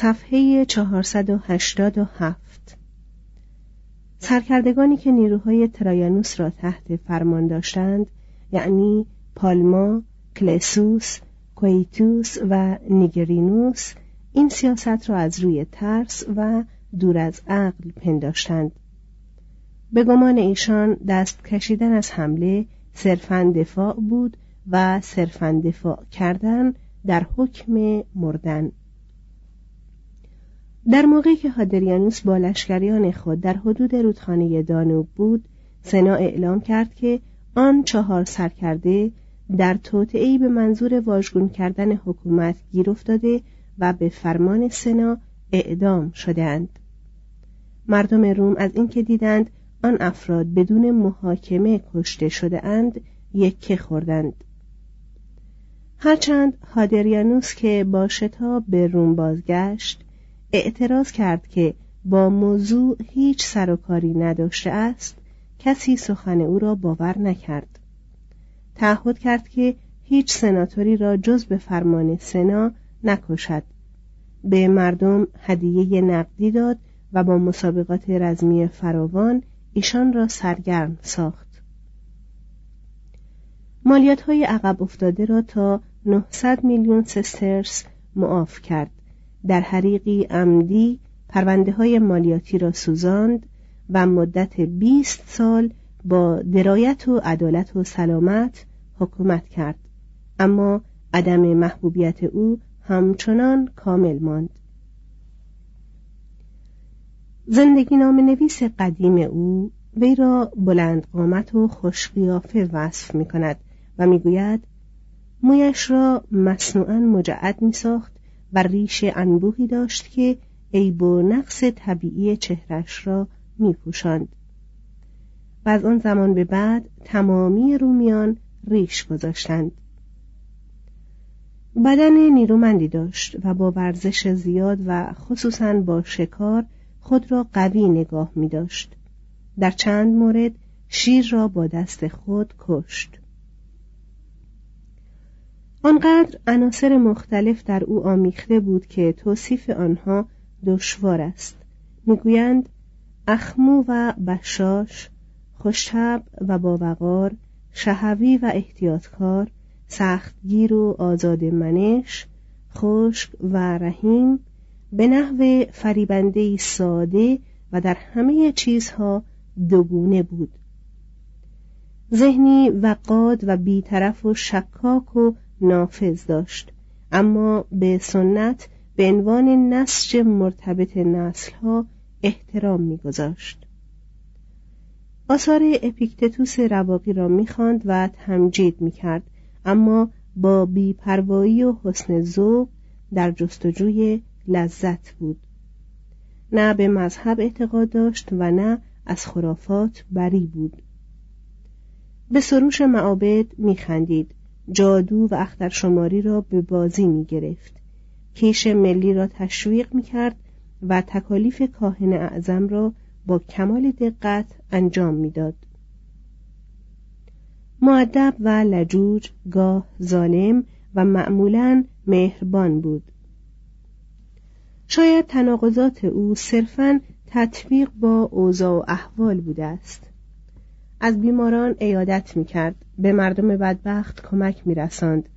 صفحه 487 سرکردگانی که نیروهای ترایانوس را تحت فرمان داشتند یعنی پالما، کلسوس، کویتوس و نیگرینوس این سیاست را از روی ترس و دور از عقل پنداشتند. به گمان ایشان دست کشیدن از حمله صرفا دفاع بود و صرفا دفاع کردن در حکم مردن در موقعی که هادریانوس با لشکریان خود در حدود رودخانه دانوب بود سنا اعلام کرد که آن چهار سرکرده در توطئهای به منظور واژگون کردن حکومت گیر افتاده و به فرمان سنا اعدام شدهاند. مردم روم از اینکه دیدند آن افراد بدون محاکمه کشته شده اند یکه خوردند. هرچند هادریانوس که با شتاب به روم بازگشت اعتراض کرد که با موضوع هیچ سر و کاری نداشته است کسی سخن او را باور نکرد. تعهد کرد که هیچ سناتوری را جز به فرمان سنا نکشد. به مردم هدیه نقدی داد و با مسابقات رزمی فراوان ایشان را سرگرم ساخت. مالیات های عقب افتاده را تا 900 میلیون سسترس معاف کرد. در حریقی عمدی پرونده های مالیاتی را سوزاند و مدت 20 سال با درایت و عدالت و سلامت حکومت کرد. اما عدم محبوبیت او همچنان کامل ماند. زندگی نام نویس قدیم او وی را بلند قامت و خوشقیافه وصف می کند و می‌گوید مویش را مصنوعا مجعد می ساخت و ریش انبوهی داشت که عیب و نقص طبیعی چهرش را می پوشند. و از آن زمان به بعد تمامی رومیان ریش گذاشتند. بدن نیرومندی داشت و با ورزش زیاد و خصوصا با شکار خود را قوی نگاه می داشت در چند مورد شیر را با دست خود کشت. آنقدر عناصر مختلف در او آمیخته بود که توصیف آنها دشوار است. می‌گویند اخمو و بشاش خوشتب و باوقار شهوی و احتیاطکار سختگیر و آزاد منش خشک و رحیم به نحو فریبنده ساده و در همه چیزها دوگونه بود. ذهنی وقاد و بیطرف و شکاک و نافذ داشت. اما به سنت به عنوان نسج مرتبط نسلها احترام میگذاشت. آثار اپیکتتوس رواقی را می‌خواند و تمجید می‌کرد اما با بیپروایی و حسن ذوق در جستجوی لذت بود. نه به مذهب اعتقاد داشت و نه از خرافات بری بود. به سروش معابد میخندید. جادو و اخترشماری را به بازی می‌گرفت کیش ملی را تشویق می‌کرد و تکالیف کاهن اعظم را با کمال دقت انجام می‌داد معدب و لجوج گاه ظالم و معمولا مهربان بود. شاید تناقضات او صرفا تطبیق با اوضاع و احوال بوده است. از بیماران ایادت می‌کرد. به مردم بدبخت کمک میرساند.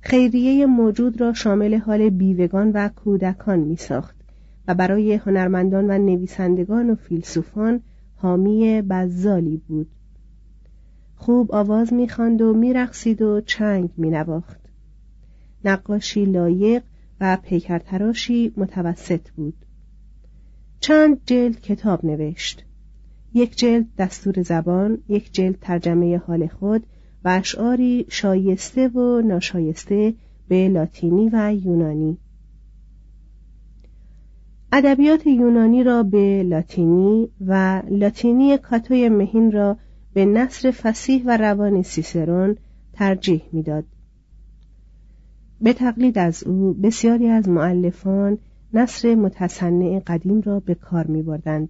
خیریه موجود را شامل حال بیوگان و کودکان میساخت و برای هنرمندان و نویسندگان و فیلسوفان حامی بزالی بود. خوب آواز می‌خواند و میرقصید و چنگ مینواخت. نقاشی لایق و پیکرتراشی متوسط بود. چند جلد کتاب نوشت. یک جلد دستور زبان یک جلد ترجمه حال خود و اشعاری شایسته و ناشایسته به لاتینی و یونانی ادبیات یونانی را به لاتینی و لاتینی کاتوی مهین را به نصر فسیح و روان سیسرون ترجیح می‌داد. به تقلید از او بسیاری از معلفان نصر متصنع قدیم را به کار می بردند.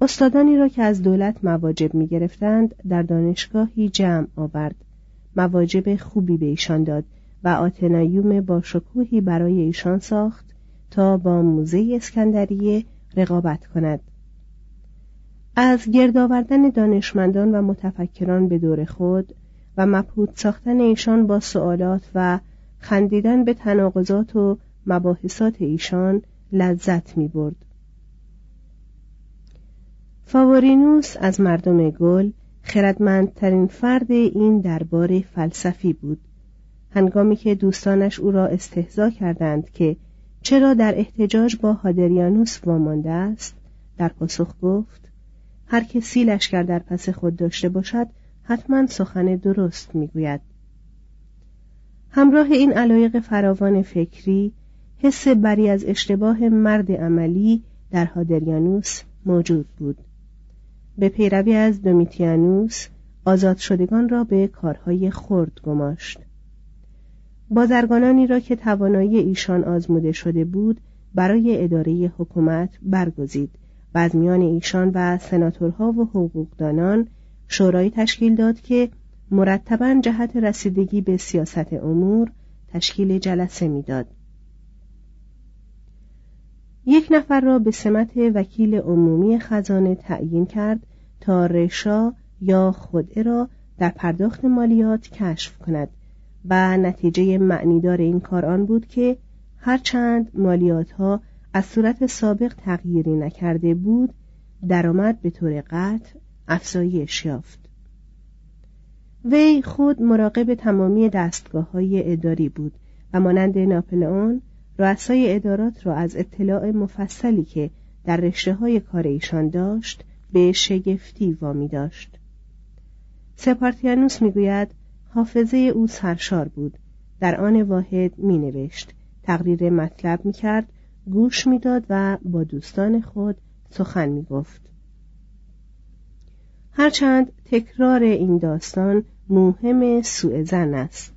استادانی را که از دولت مواجب می گرفتند در دانشگاهی جمع آورد مواجب خوبی به ایشان داد و آتنایوم با شکوهی برای ایشان ساخت تا با موزه اسکندریه رقابت کند از گرد آوردن دانشمندان و متفکران به دور خود و مبهوت ساختن ایشان با سوالات و خندیدن به تناقضات و مباحثات ایشان لذت می برد. فاورینوس از مردم گل خردمندترین فرد این دربار فلسفی بود. هنگامی که دوستانش او را استهزا کردند که چرا در احتجاج با هادریانوس وامانده است در پاسخ گفت هر که سی لشکر در پس خود داشته باشد حتما سخن درست می‌گوید. همراه این علایق فراوان فکری حس بری از اشتباه مرد عملی در هادریانوس موجود بود. به پیروی از دومیتیانوس آزاد شدگان را به کارهای خرد گماشت بازرگانانی را که توانایی ایشان آزموده شده بود برای اداره حکومت برگزید و از میان ایشان و سناتورها و حقوقدانان شورایی تشکیل داد که مرتبا جهت رسیدگی به سیاست امور تشکیل جلسه می‌داد. یک نفر را به سمت وکیل عمومی خزانه تعیین کرد تا رشا یا خودعه را در پرداخت مالیات کشف کند و نتیجه معنیدار این کار آن بود که هرچند مالیات ها از صورت سابق تغییری نکرده بود درآمد به طور قطع افزایش یافت. وی خود مراقب تمامی دستگاه های اداری بود و مانند ناپلئون رؤسای ادارات را از اطلاع مفصلی که در رشته های کار ایشان داشت به شگفتی وامی داشت. سپارتیانوس می‌گوید حافظه او سرشار بود. در آن واحد می نوشت تقریر مطلب می کرد گوش می‌داد و با دوستان خود سخن می گفت هرچند تکرار این داستان مهم سوء زن است.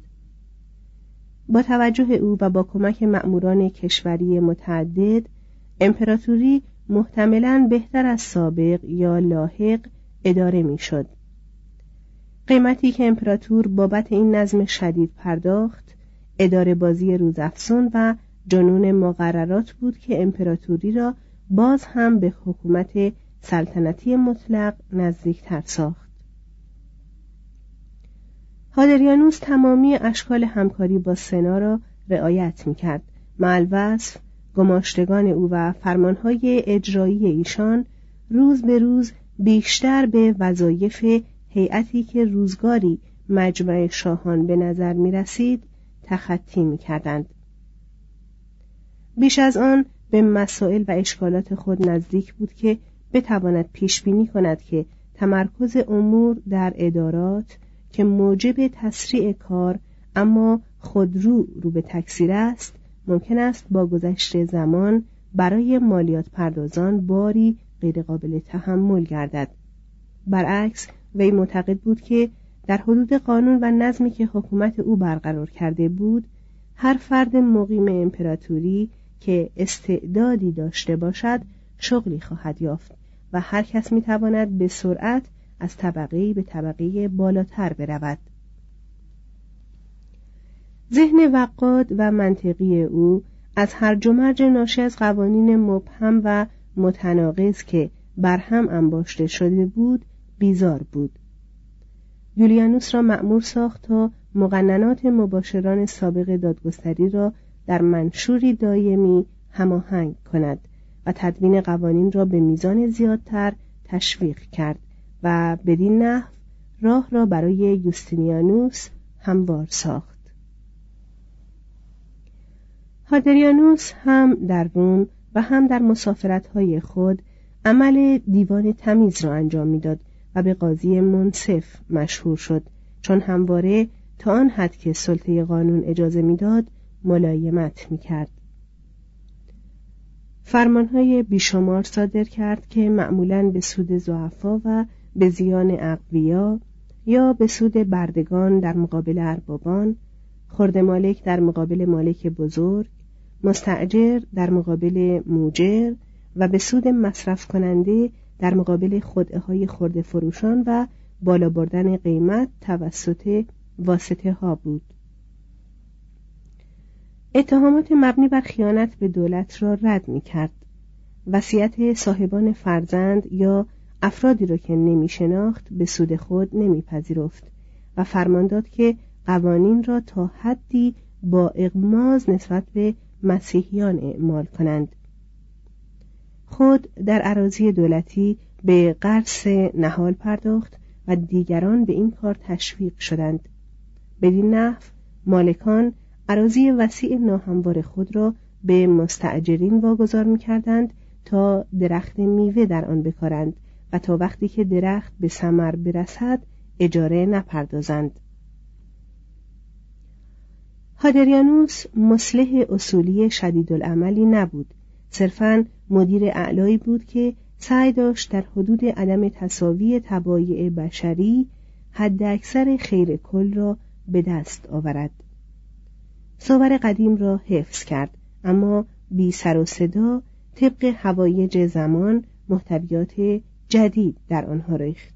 با توجه او و با کمک مأموران کشوری متعدد امپراتوری محتملا بهتر از سابق یا لاحق اداره می‌شد. قیمتی که امپراتور بابت این نظم شدید پرداخت اداره بازی روزافزون و جنون مقررات بود که امپراتوری را باز هم به حکومت سلطنتی مطلق نزدیکتر ساخت هادریانوس تمامی اشکال همکاری با سنا را رعایت می‌کرد معلوصف گماشتگان او و فرمانهای اجرایی ایشان روز به روز بیشتر به وظایف هیئتی که روزگاری مجمع شاهان به نظر می رسید تخطی می کردند. بیش از آن به مسائل و اشکالات خود نزدیک بود که بتواند پیش بینی کند که تمرکز امور در ادارات که موجب تسریع کار اما خودرو رو به تکثیر است ممکن است با گذشت زمان برای مالیات پردازان باری غیرقابل تحمل گردد. برعکس وی معتقد بود که در حدود قانون و نظمی که حکومت او برقرار کرده بود هر فرد مقیم امپراتوری که استعدادی داشته باشد شغلی خواهد یافت و هر کس می تواند به سرعت از طبقه به طبقه بالاتر برود. ذهن وقاد و منطقی او از هر جمرج ناشی از قوانین مبهم و متناقض که بر هم انباشته شده بود بیزار بود. یولیانوس را مأمور ساخت تا مقننات مباشران سابق دادگستری را در منشوری دایمی هماهنگ کند و تدوین قوانین را به میزان زیادتر تشویق کرد. و بدین نحو راه را برای یوستینیانوس هموار ساخت. هادریانوس هم در روم و هم در مسافرتهای خود عمل دیوان تمیز را انجام می‌داد و به قاضی منصف مشهور شد چون همواره تا آن حد که سلطه قانون اجازه می‌داد ملایمت می‌کرد. فرمانهای بیشمار صادر کرد که معمولا به سود زعفا و به زیان اقویا یا به سود بردگان در مقابل اربابان خرد مالک در مقابل مالک بزرگ مستعجر در مقابل موجر و به سود مصرف کننده در مقابل خدعه های خرد فروشان و بالا بردن قیمت توسط واسطه ها بود. اتهامات مبنی بر خیانت به دولت را رد می کرد وصیت صاحبان فرزند یا افرادی را که نمی شناخت به سود خود نمیپذیرفت و فرمان داد که قوانین را تا حدی با اغماز نسبت به مسیحیان اعمال کنند. خود در عراضی دولتی به قرص نهال پرداخت و دیگران به این کار تشویق شدند. بدین نحو مالکان عراضی وسیع ناهموار خود را به مستعجرین واگذار می‌کردند تا درخت میوه در آن بکارند. و تا وقتی که درخت به ثمر برسد اجاره نپردازند. هادریانوس مسلح اصولی شدید العملی نبود. صرفا مدیر اعلایی بود که سعی داشت در حدود عدم تصاوی تبایع بشری حد اکثر خیر کل را به دست آورد. صور قدیم را حفظ کرد اما بی سر و صدا طبق هوایج زمان محتویات جدید در آنها ریخت.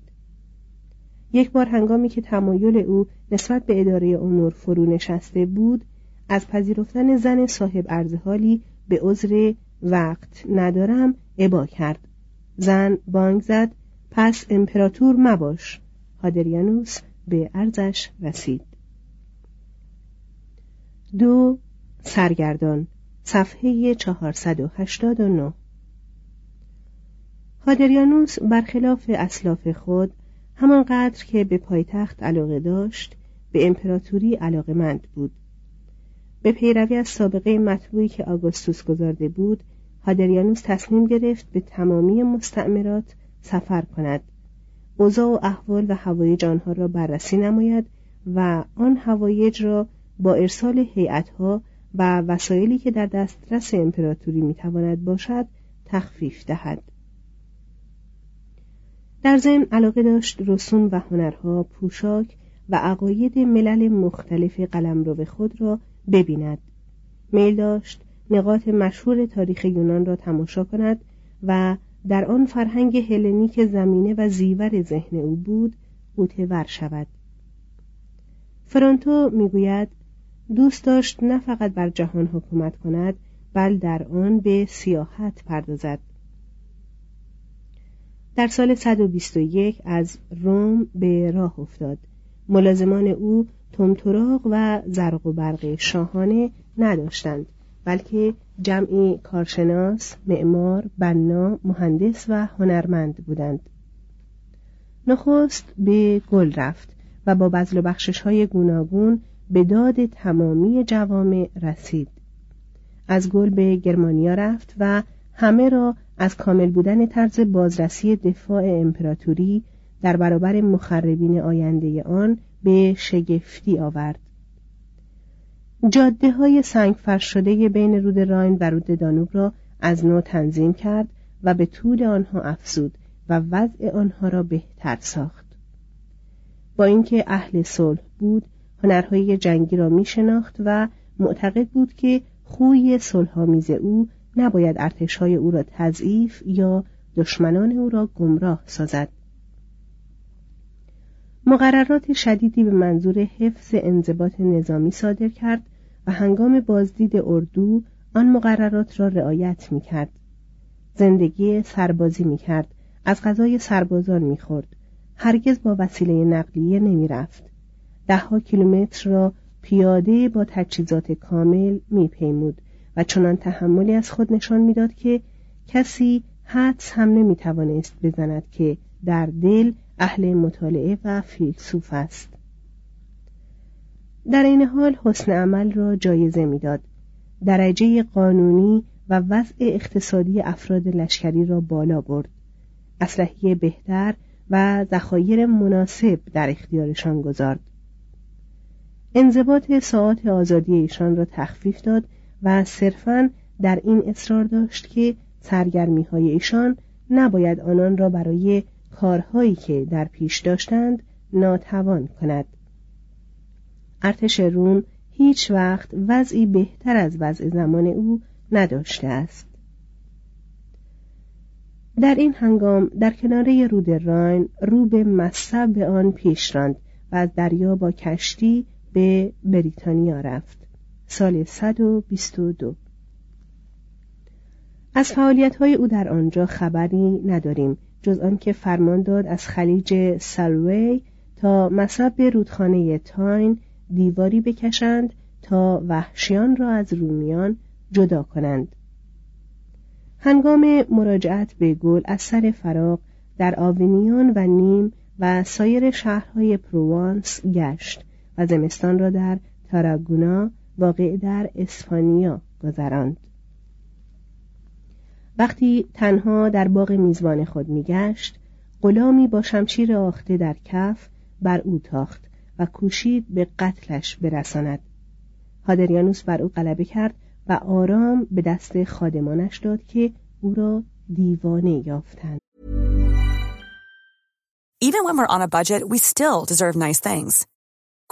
یک بار هنگامی که تمایل او نسبت به اداره امور فرو نشسته بود از پذیرفتن زن صاحب ارزحالی به عذر وقت ندارم ابا کرد. زن بانگ زد پس امپراتور مباش. هادریانوس به ارزش رسید. دو سرگردان صفحه 489 هادریانوس برخلاف اسلاف خود همانقدر که به پایتخت علاقه داشت به امپراتوری علاقمند بود. به پیروی از سابقه مطبوعی که آگوستوس گذارده بود هادریانوس تصمیم گرفت به تمامی مستعمرات سفر کند. اوضاع و احوال و هوایج آنها را بررسی نماید و آن هوایج را با ارسال هیئتها و وسایلی که در دسترس امپراتوری می‌تواند باشد تخفیف دهد. در ضمن علاقه داشت رسوم و هنرها پوشاک و عقاید ملل مختلف قلمرو خود را ببیند. میل داشت نقاط مشهور تاریخ یونان را تماشا کند و در آن فرهنگ هلنیک زمینه و زیور ذهن او بود قوتور شود. فرانتو می‌گوید دوست داشت نه فقط بر جهان حکومت کند بل در آن به سیاحت پردازد. در سال 121 از روم به راه افتاد. ملازمان او تمتراغ و زرق و برق شاهانه نداشتند بلکه جمعی کارشناس، معمار، بنا، مهندس و هنرمند بودند. نخست به گل رفت و با بزل و بخشش های گوناگون به داد تمامی جوامع رسید. از گل به گرمانیا رفت و همه را از کامل بودن طرز بازرسی دفاع امپراتوری در برابر مخربین آینده آن به شگفتی آورد. جاده های سنگ شده بین رود راین و رود دانوب را از نو تنظیم کرد و به طول آنها افزود و وضع آنها را بهتر ساخت. با اینکه اهل صلح بود هنرهای جنگی را می شناخت و معتقد بود که خوی صلحآمیز او نباید ارتشهای او را تضعیف یا دشمنان او را گمراه سازد مقررات شدیدی به منظور حفظ انضباط نظامی صادر کرد و هنگام بازدید اردو آن مقررات را رعایت می کرد. زندگی سربازی می کرد. از غذای سربازان می خورد. هرگز با وسیله نقلیه نمی رفت. دهها کیلومتر را پیاده با تجهیزات کامل می پیمود و چنان تحملی از خود نشان می‌داد که کسی حدس هم نمی توانست بزند که در دل اهل مطالعه و فیلسوف است. در این حال حسن عمل را جایزه می‌داد. درجه قانونی و وضع اقتصادی افراد لشکری را بالا برد. اسلحه بهتر و ذخایر مناسب در اختیارشان گذارد. انضباط ساعات آزادی ایشان را تخفیف داد و صرفا در این اصرار داشت که سرگرمی های ایشان نباید آنان را برای کارهایی که در پیش داشتند ناتوان کند. ارتش روم هیچ وقت وضعی بهتر از وضع زمان او نداشته است. در این هنگام در کناره رود راین رو به مصب آن پیش راند و از دریا با کشتی به بریتانیا رفت. سال 122 از فعالیت های او در آنجا خبری نداریم جز آنکه فرمان داد از خلیج سلوی تا مصب رودخانه تاین دیواری بکشند تا وحشیان را از رومیان جدا کنند. هنگام مراجعت به گل از سر فراغ در آوینیون و نیم و سایر شهرهای پروانس گشت و زمستان را در تاراگونا واقع در اسپانیا گذراند. وقتی تنها در باغ میزبان خود میگشت غلامی با شمشیر آخته در کف بر او تاخت و کوشید به قتلش برساند. هادریانوس بر او غلبه کرد و آرام به دست خادمانش داد که او را دیوانه یافتند. Even when we're on a budget, we still deserve nice things.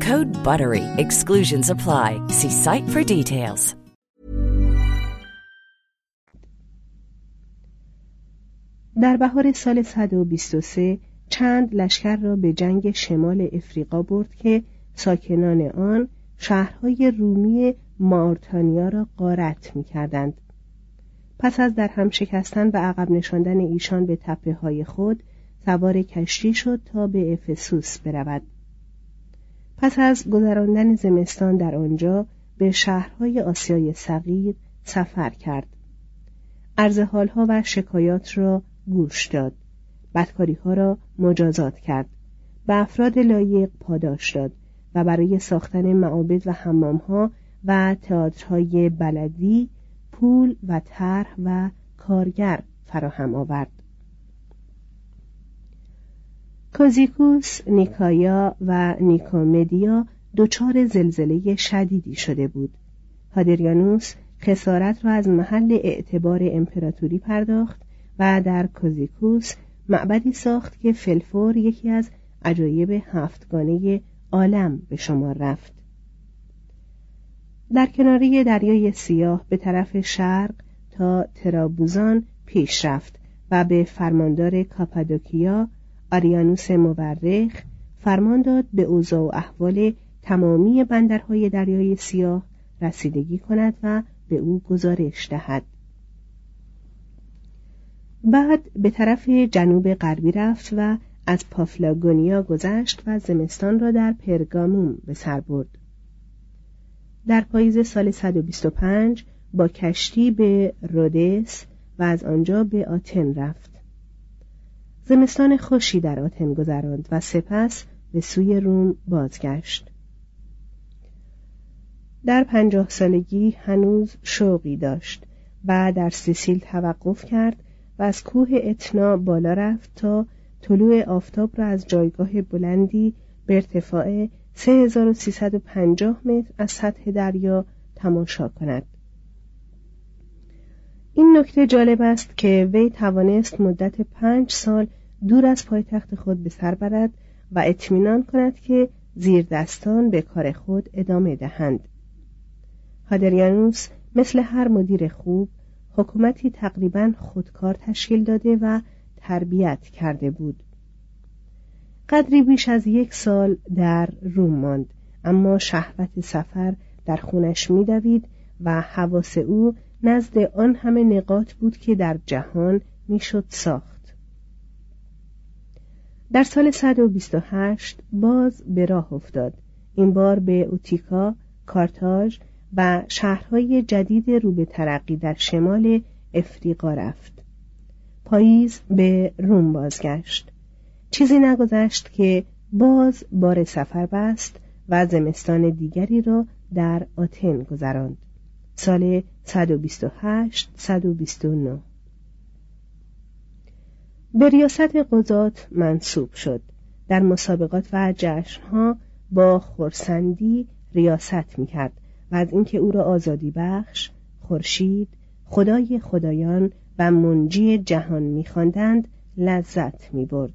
Code BUTTERY. Exclusions apply. See site for details. در بهار سال 123 چند لشکر را به جنگ شمال افریقا برد که ساکنان آن شهرهای رومی مارتانیا را غارت می کردند. پس از در هم شکستن و عقب نشاندن ایشان به تپه های خود سوار کشتی شد تا به افسوس برود پس از گذراندن زمستان در آنجا به شهرهای آسیای صغیر سفر کرد. عرض حالها و شکایات را گوش داد. بدکاری ها را مجازات کرد. به افراد لایق پاداش داد و برای ساختن معابد و ها و تئاترهای بلدی پول و طرح و کارگر فراهم آورد. کوزیکوس، نیکایا و نیکومدیا دچار زلزله شدیدی شده بود. هادریانوس خسارت را از محل اعتبار امپراتوری پرداخت و در کوزیکوس معبدی ساخت که فلفور یکی از عجایب هفتگانه عالم به شما رفت. در کناری دریای سیاه به طرف شرق تا ترابوزان پیش رفت و به فرماندار کاپادوکیا آریانوس مورخ فرمان داد به اوضاع و احوال تمامی بندرهای دریای سیاه رسیدگی کند و به او گزارش دهد. بعد به طرف جنوب غربی رفت و از پافلاگونیا گذشت و زمستان را در پرگاموم به سر برد. در پاییز سال 125 با کشتی به رودس و از آنجا به آتن رفت. زمستان خوشی در آتن گذراند و سپس به سوی روم بازگشت. در پنجاه سالگی هنوز شوقی داشت. و در سیسیل توقف کرد و از کوه اتنا بالا رفت تا طلوع آفتاب را از جایگاه بلندی به ارتفاع 3350 متر از سطح دریا تماشا کند. این نکته جالب است که وی توانست مدت پنج سال دور از پایتخت خود به سر برد و اطمینان کند که زیر دستان به کار خود ادامه دهند. هادریانوس مثل هر مدیر خوب حکومتی تقریبا خودکار تشکیل داده و تربیت کرده بود. قدری بیش از یک سال در روم ماند اما شهوت سفر در خونش میدوید و حواس او نزد آن همه نقاط بود که در جهان می‌شد ساخت. در سال 128 باز به راه افتاد. این بار به اوتیکا، کارتاژ و شهرهای جدید رو به ترقی در شمال افریقا رفت. پاییز به روم بازگشت. چیزی نگذشت که باز بار سفر بست و زمستان دیگری را در آتن گذراند. سال 128 129 به ریاست قضات منصوب شد. در مسابقات و جشنها با خورسندی ریاست می‌کرد و از اینکه او را آزادی بخش خورشید خدای خدایان و منجی جهان میخواندند لذت می‌برد.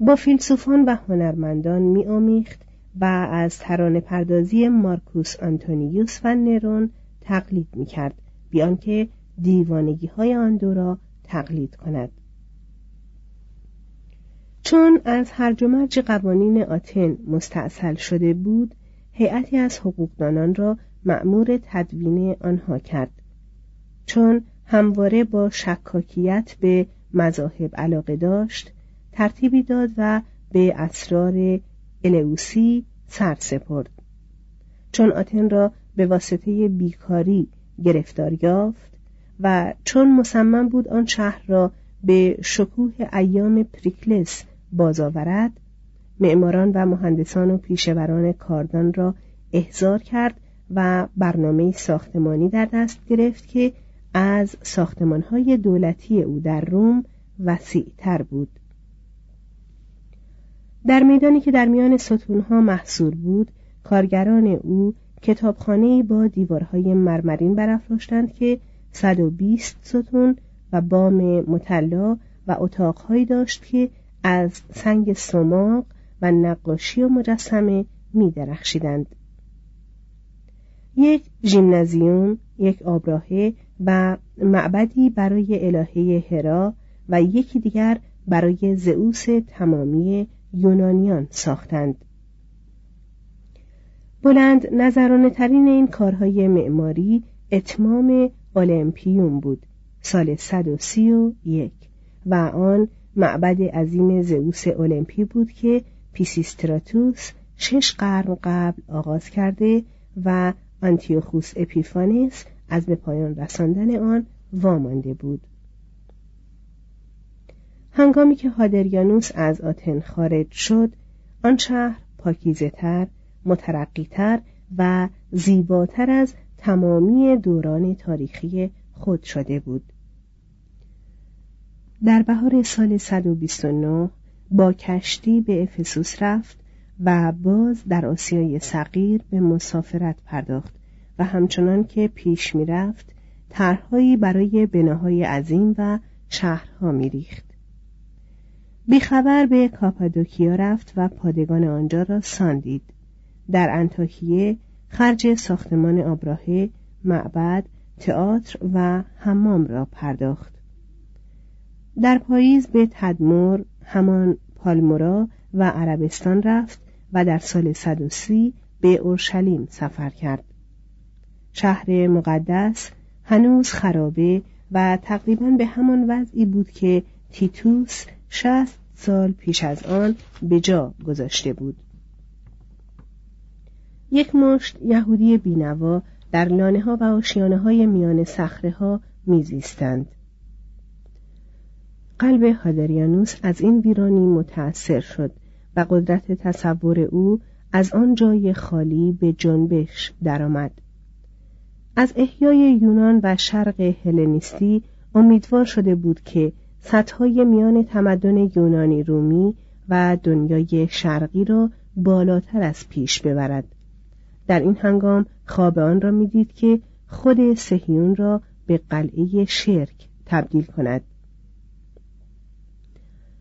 با فیلسوفان و هنرمندان میآمیخت و از ترانه پردازی مارکوس آنتونیوس و نرون تقلید می‌کرد. بیان که دیوانگی های آن دو را تقلید کند. چون از هرج و مرج قوانین آتن مستاصل شده بود هیئتی از حقوقدانان را مأمور تدوین آنها کرد. چون همواره با شکاکیت به مذاهب علاقه داشت ترتیبی داد و به اسرار الeuسی سر سپرد. چون آتن را به واسطه بیکاری گرفتار یافت و چون مصمم بود آن شهر را به شکوه ایام پریکلس بازآورد معماران و مهندسان و پیشوران کاردان را احضار کرد و برنامه ساختمانی در دست گرفت که از ساختمانهای دولتی او در روم وسیع تر بود. در میدانی که در میان ستونها محصور بود کارگران او کتابخانه با دیوارهای مرمرین برافراشتند که 120 ستون و بام مطلا و اتاقهایی داشت که از سنگ سماق و نقاشی و مجسمه می درخشیدند. یک ژیمنازیوم، یک آبراهه و معبدی برای الهه هرا و یکی دیگر برای زئوس تمامی یونانیان ساختند. بلند نظرانه ترین این کارهای معماری اتمام المپیوم بود سال 131 و آن معبد عظیم زئوس المپی بود که پیسیستراتوس شش قرن قبل آغاز کرده و آنتیوخوس اپیفانس از به پایان رساندن آن وامانده بود. هنگامی که هادریانوس از آتن خارج شد آن شهر پاکیزه تر، مترقیتر و زیباتر از تمامی دوران تاریخی خود شده بود. در بهار سال 129 با کشتی به افسوس رفت و باز در آسیای صغیر به مسافرت پرداخت و همچنان که پیش می‌رفت طرحهایی برای بناهای عظیم و شهرها میریخت بیخبر به کاپادوکیا رفت و پادگان آنجا را ساندید در انتاکیه خرج ساختمان آبراهه معبد تئاتر و حمام را پرداخت. در پاییز به تدمور همان پالمورا و عربستان رفت و در سال 130 به اورشلیم سفر کرد. شهر مقدس هنوز خرابه و تقریبا به همان وضعی بود که تیتوس شست سال پیش از آن به جا گذاشته بود. یک مشت یهودی بینوا در لانه ها و آشیانه های میان سخره ها میزیستند قلب هادریانوس از این ویرانی متأثر شد و قدرت تصور او از آن جای خالی به جنبش درآمد. از احیای یونان و شرق هلنیستی امیدوار شده بود که سطحهای میان تمدن یونانی رومی و دنیای شرقی را بالاتر از پیش ببرد. در این هنگام خواب آن را می‌دید که خود سهیون را به قلعه شرک تبدیل کند.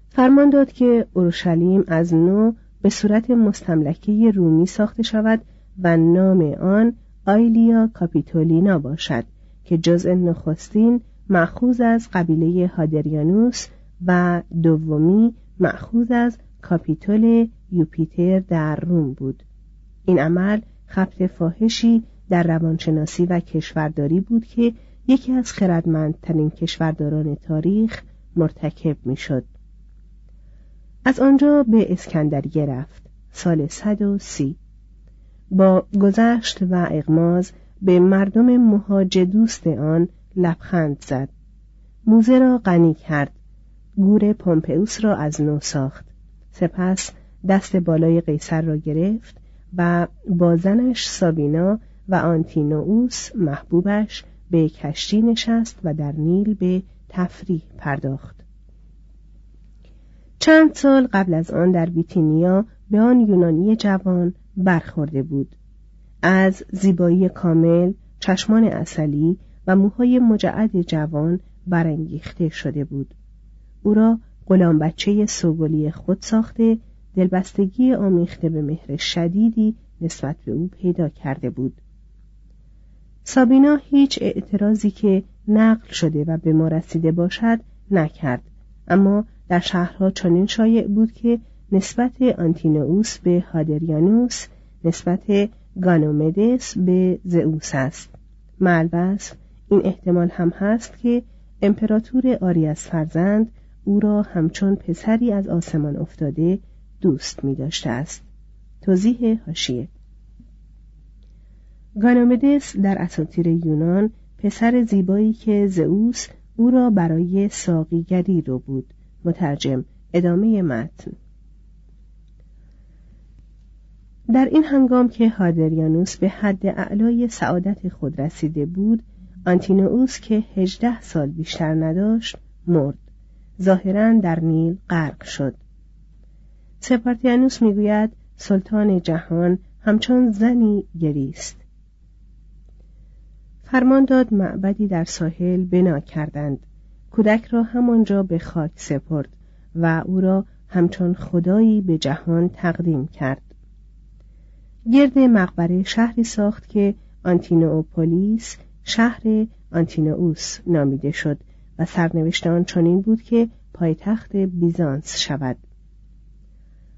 فرمان داد که اورشلیم از نو به صورت مستملکه رومی ساخته شود و نام آن آیلیا کاپیتولینا باشد که جزء نخستین مأخوذ از قبیله هادریانوس و دومی مأخوذ از کاپیتول یوپیتر در روم بود این عمل خبت فاحشی در روانشناسی و کشورداری بود که یکی از خردمندترین کشورداران تاریخ مرتکب می‌شد. از آنجا به اسکندریه رفت سال 130 با گذشت و اغماز به مردم مهاج دوست آن لبخند زد. موزه را غنی کرد گور پومپئوس را از نو ساخت. سپس دست بالای قیصر را گرفت و با زنش سابینا و آنتینوئوس محبوبش به کشتی نشست و در نیل به تفریح پرداخت. چند سال قبل از آن در بیتینیا به آن یونانی جوان برخورده بود. از زیبایی کامل چشمان اصلی و موهای مجعد جوان برانگیخته شده بود. او را غلام بچه سوگلی خود ساخته دلبستگی آمیخته به مهر شدیدی نسبت به او پیدا کرده بود. سابینا هیچ اعتراضی که نقل شده و به ما رسیده باشد نکرد اما در شهرها چنین شایع بود که نسبت آنتینوس به هادریانوس نسبت گانومدس به زئوس است. معلوصف این احتمال هم هست که امپراتور آریاس فرزند او را همچون پسری از آسمان افتاده دوست می داشته است. توضیح هاشیه گانومدس در اساطیر یونان پسر زیبایی که زئوس او را برای ساقیگری رو بود. مترجم ادامه متن. در این هنگام که هادریانوس به حد اعلای سعادت خود رسیده بود آنتینوئوس که هجده سال بیشتر نداشت مرد. ظاهرا در نیل غرق شد. سپارتیانوس می‌گوید سلطان جهان همچون زنی گریست. فرمان داد معبدی در ساحل بنا کردند. کودک را همانجا به خاک سپرد و او را همچون خدایی به جهان تقدیم کرد. گرد مقبره شهری ساخت که آنتینوپولیس شهر آنتینووس نامیده شد و سرنوشت آن چنین بود که پایتخت بیزانس شود.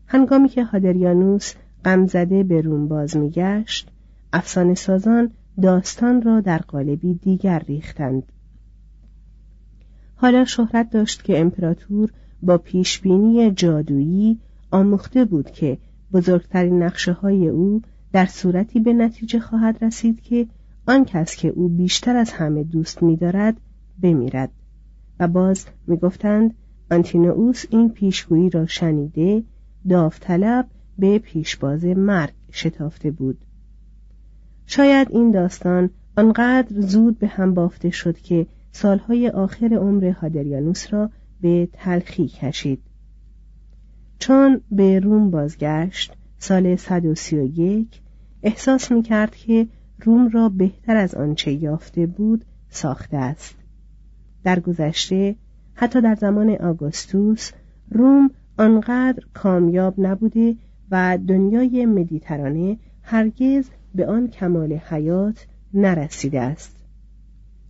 هنگامی که هادریانوس غمزده به روم باز میگشت افسانه سازان داستان را در قالبی دیگر ریختند. حالا شهرت داشت که امپراتور با پیشبینی جادویی آموخته بود که بزرگترین نقشه های او در صورتی به نتیجه خواهد رسید که آن کس که او بیشتر از همه دوست می‌دارد بمیرد. و باز می‌گفتند آنتینوئوس این پیشگویی را شنیده داوطلب به پیشباز مرگ شتافته بود. شاید این داستان آنقدر زود به هم بافته شد که سالهای آخر عمر هادریانوس را به تلخی کشید. چون به روم بازگشت سال 131 احساس می کرد که روم را بهتر از آنچه یافته بود ساخته است. در گذشته حتی در زمان آگوستوس روم آنقدر کامیاب نبوده و دنیای مدیترانه هرگز به آن کمال حیات نرسیده است.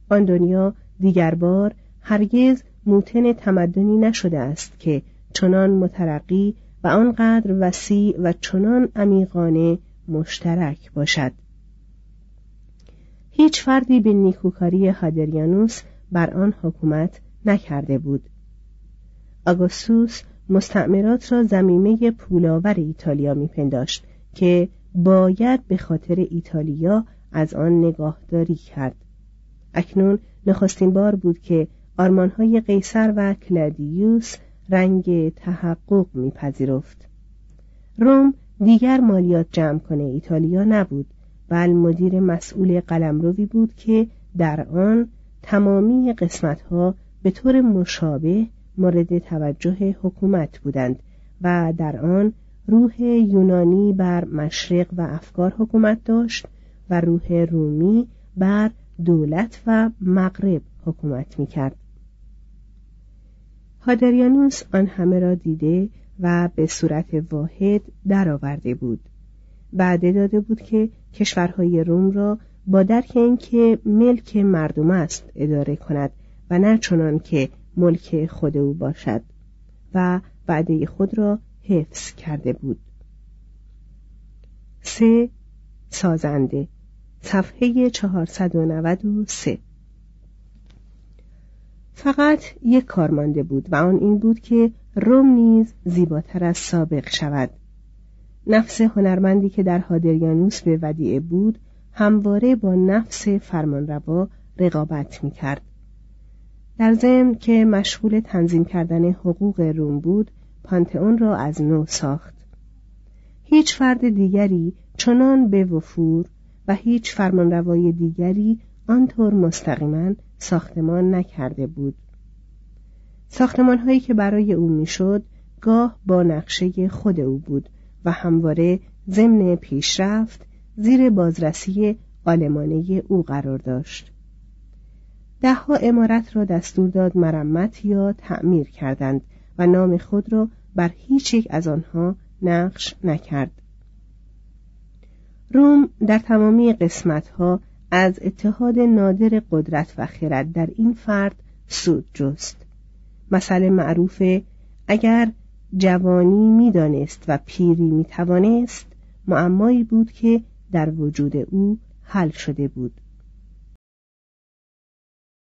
آن دنیا دیگر بار هرگز موتن تمدنی نشده است که چنان مترقی و آنقدر وسیع و چنان عمیقانه مشترک باشد. هیچ فردی به نیکوکاری هادریانوس بر آن حکومت نکرده بود. آگوستوس مستعمرات را زمینه پولاور ایتالیا میپنداشت که باید به خاطر ایتالیا از آن نگاهداری کرد. اکنون نخستین بار بود که آرمانهای قیصر و کلادیوس رنگ تحقق میپذیرفت. روم دیگر مالیات جمع کنه ایتالیا نبود بل مدیر مسئول قلمروی بود که در آن تمامی قسمتها به طور مشابه مورد توجه حکومت بودند و در آن روح یونانی بر مشرق و افکار حکومت داشت و روح رومی بر دولت و مغرب حکومت می‌کرد. هادریانوس آن همه را دیده و به صورت واحد درآورده بود. بعد داده بود که کشورهای روم را با درک اینکه ملک مردم است اداره کند و نه چنان که ملک خود او باشد و وعده خود را حفظ کرده بود. سه سازنده صفحه 493 فقط یک کار مانده بود و آن این بود که روم نیز زیباتر از سابق شود. نفس هنرمندی که در هادریانوس به ودیعه بود همواره با نفس فرمانروا رقابت می کرد. در ضمن که مشغول تنظیم کردن حقوق روم بود پانتئون را از نو ساخت. هیچ فرد دیگری چنان به وفور و هیچ فرمانروای دیگری آنطور مستقیما ساختمان نکرده بود. ساختمان هایی که برای او می‌شد گاه با نقشه خود او بود و همواره ضمن پیشرفت زیر بازرسی آلمانه او قرار داشت. دهها امارت را دستور داد مرمت یا تعمیر کردند و نام خود را بر هیچ یک از آنها نقش نکرد. روم در تمامی قسمتها از اتحاد نادر قدرت و خرد در این فرد سود جست. مسئله معروف اگر جوانی می‌دانست و پیری می‌توانست معمایی بود که در وجود او حل شده بود.